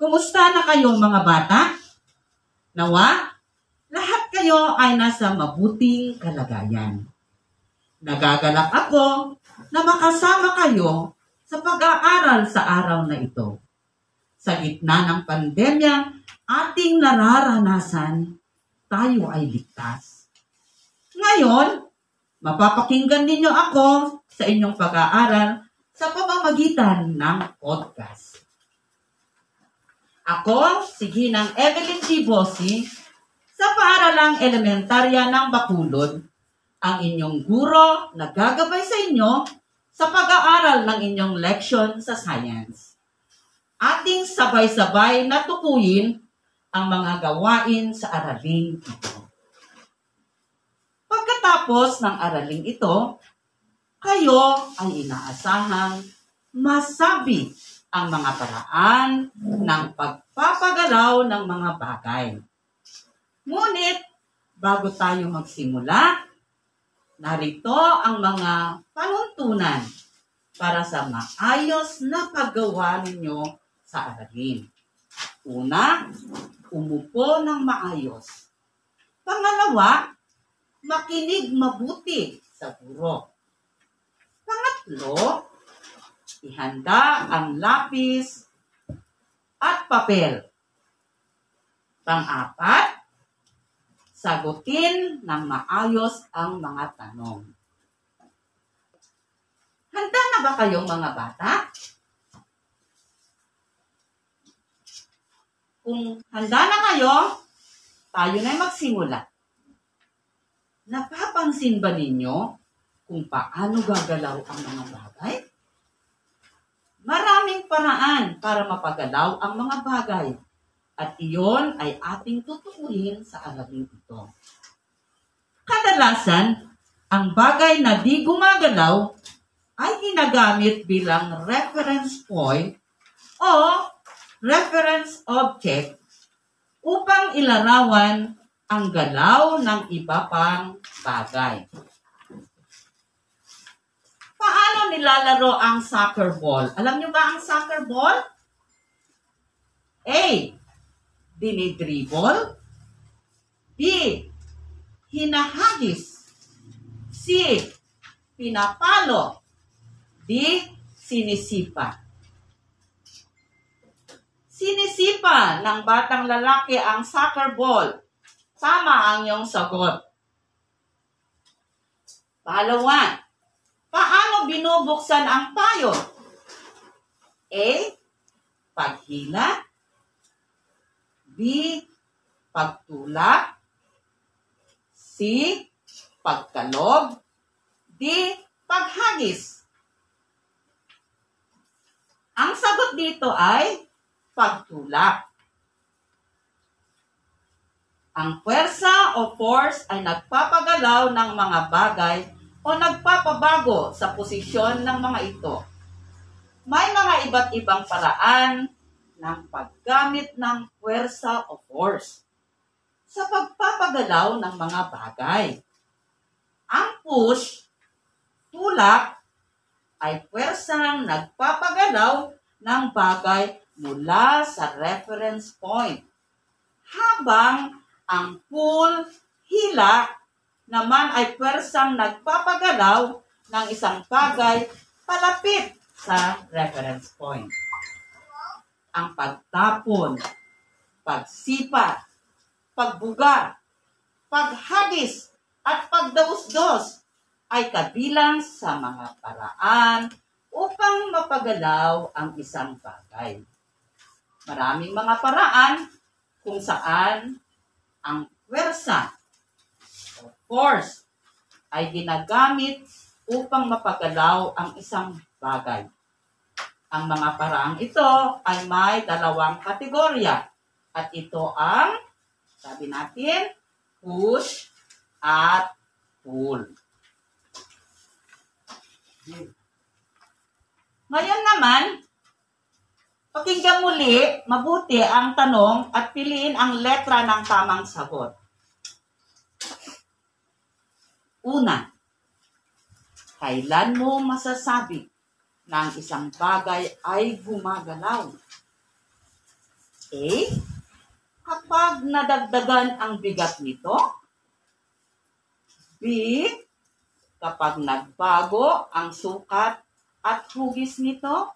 Kumusta na kayong mga bata? Nawa, lahat kayo ay nasa mabuting kalagayan. Nagagalak ako na makasama kayo sa pag-aaral sa araw na ito. Sa gitna ng pandemya, ating nararanasan, tayo ay ligtas. Ngayon, mapapakinggan ninyo ako sa inyong pag-aaral sa pamamagitan ng podcast. Ako, si Ginang Evelyn G. Bossi, sa paaralang elementarya ng Bakulod, ang inyong guro na gagabay sa inyo sa pag-aaral ng inyong leksyon sa science. Ating sabay-sabay na tukuyin ang mga gawain sa araling ito. Pagkatapos ng araling ito, kayo ay inaasahang masabi ang mga paraan ng pagpapagalaw ng mga bagay. Ngunit, bago tayo magsimula, narito ang mga panuntunan para sa maayos na paggawa ninyo sa aralin. Una, umupo ng maayos. Pangalawa, makinig mabuti sa guro. Pangatlo, ihanda ang lapis at papel. Pang-apat, sagutin ng maayos ang mga tanong. Handa na ba kayong mga bata? Kung handa na kayo, tayo na magsimula. Napapansin ba ninyo kung paano gagalaw ang mga bagay? Paraan para mapagalaw ang mga bagay at iyon ay ating tutukuyin sa aralin ito. Kadalasan, ang bagay na di gumagalaw ay ginagamit bilang reference point o reference object upang ilarawan ang galaw ng iba pang bagay. Paano nilalaro ang soccer ball? Alam niyo ba ang soccer ball? A. Dinidribble. B. Hinahagis. C. Pinapalo. D. Sinisipa. Sinisipa ng batang lalaki ang soccer ball. Tama ang iyong sagot. Palawan, binubuksan ang payo? A. Paghila. B. Pagtulak. C. Pagkalog. D. Paghagis. Ang sagot dito ay pagtulak. Ang puwersa o force ay nagpapagalaw ng mga bagay o nagpapabago sa posisyon ng mga ito. May mga iba't ibang paraan ng paggamit ng puwersa o force sa pagpapagalaw ng mga bagay. Ang push, tulak, ay puwersang nagpapagalaw ng bagay mula sa reference point. Habang ang pull, hila, naman ay pwersang nagpapagalaw ng isang bagay palapit sa reference point. Ang pagtapon, pagsipa, pagbuga, paghagis, at pagdaus-dos ay kabilang sa mga paraan upang mapagalaw ang isang bagay. Maraming mga paraan kung saan ang pwersa force ay ginagamit upang mapagalaw ang isang bagay. Ang mga paraang ito ay may dalawang kategorya at ito ang, sabi natin, push at pull. Ngayon naman, Pakinggan muli, mabuti ang tanong at piliin ang letra ng tamang sagot. Una, kailan mo masasabi na ang isang bagay ay gumagalaw? A. Kapag nadagdagan ang bigat nito. B. Kapag nagbago ang sukat at hugis nito.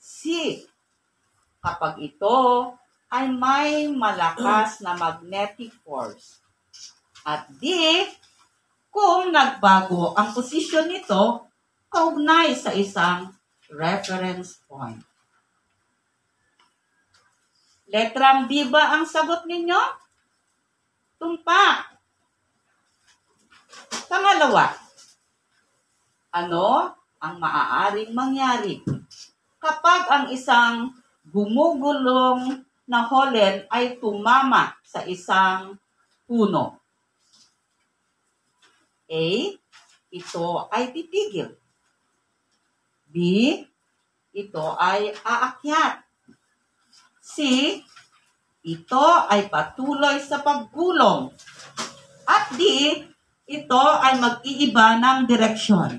C. Kapag ito ay may malakas na magnetic force. At D. Kung nagbago ang posisyon nito, kaugnay sa isang reference point. Letrang B ba ang sagot ninyo? Tumpak. Pangalawa, ano ang maaaring mangyari kapag ang isang gumugulong na holen ay tumama sa isang puno? A. Ito ay titigil. B. Ito ay aakyat. C. Ito ay patuloy sa paggulong. At D. Ito ay mag-iiba ng direksyon.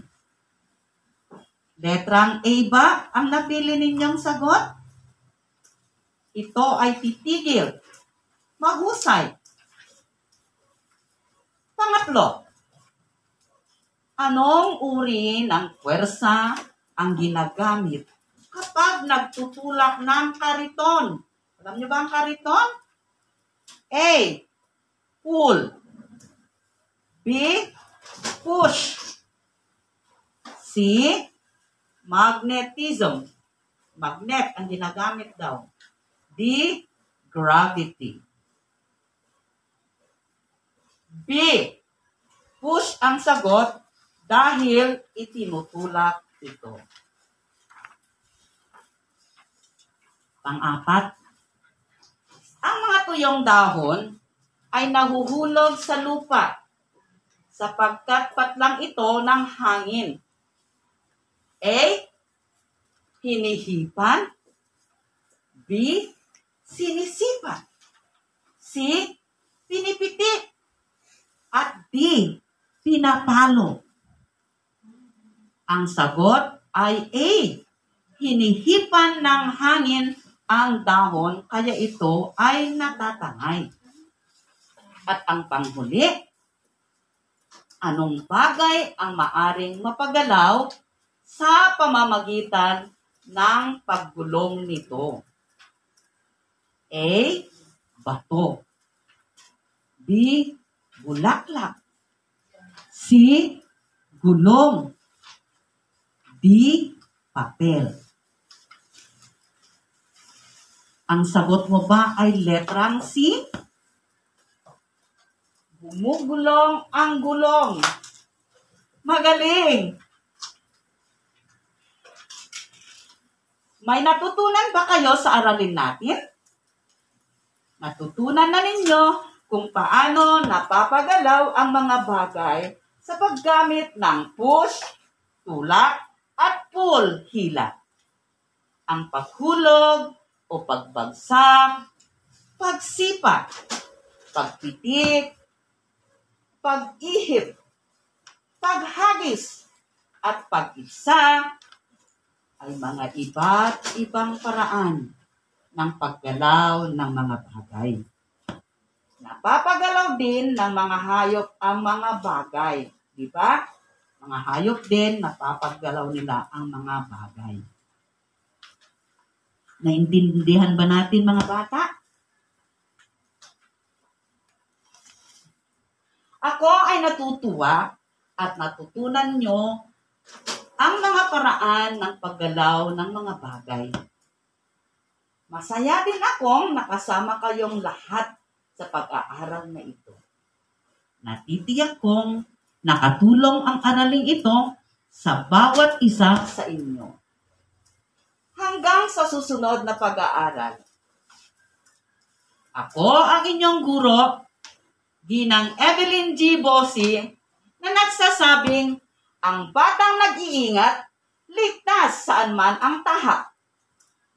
Letrang A ba ang napili ninyong sagot? Ito ay titigil. Mahusay. Pangatlo, anong uri ng puwersa ang ginagamit kapag nagtutulak ng kariton? Alam niyo ba ang kariton? A. Pull. B. Push. C. Magnetism. Magnet ang ginagamit daw. D. Gravity. B. Push ang sagot dahil itinutulak ito. Pang-apat, ang mga tuyong dahon ay nahuhulog sa lupa sapagkat patlang ito ng hangin. A. Hinihipan. B. Sinisipan. C. Pinipiti. At D. Pinapalo. Ang sagot ay A. Hinihipan ng hangin ang dahon kaya ito ay natatangay. At ang panghuli, anong bagay ang maaring mapagalaw sa pamamagitan ng paggulong nito? A. Bato. B. Bulaklak. C. Gulong. D. Papel. Ang sagot mo ba ay letrang C? Gumugulong ang gulong. Magaling! May natutunan ba kayo sa aralin natin? Natutunan na ninyo kung paano napapagalaw ang mga bagay sa paggamit ng push, tulak, pull, hila. Ang paghulog o pagbagsak, pagsipa, pagpitik, pag-ihip, paghagis, at pag-isa ay mga iba't ibang paraan ng paggalaw ng mga bagay. Napapagalaw din ng mga hayop ang mga bagay. Di ba? Mga hayop din, napapagalaw nila ang mga bagay. Naintindihan ba natin mga bata? Ako ay natutuwa at natutunan nyo ang mga paraan ng paggalaw ng mga bagay. Masaya din akong nakasama kayong lahat sa pag-aaral na ito. Natitiyak kong nakatulong ang araling ito sa bawat isa sa inyo. Hanggang sa susunod na pag-aaral. Ako ang inyong guro, Ginang Evelyn G. Bossi, na nagsasabing ang batang nag-iingat, ligtas saan man ang taha.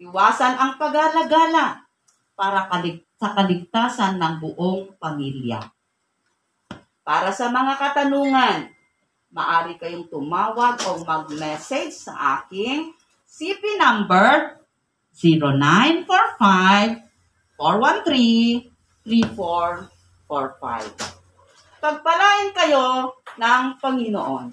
Iwasan ang pag-alagala para kalig sa kaligtasan ng buong pamilya. Para sa mga katanungan, maaari kayong tumawag o mag-message sa aking CP number 0945-413-3445. Pagpalain kayo ng Panginoon.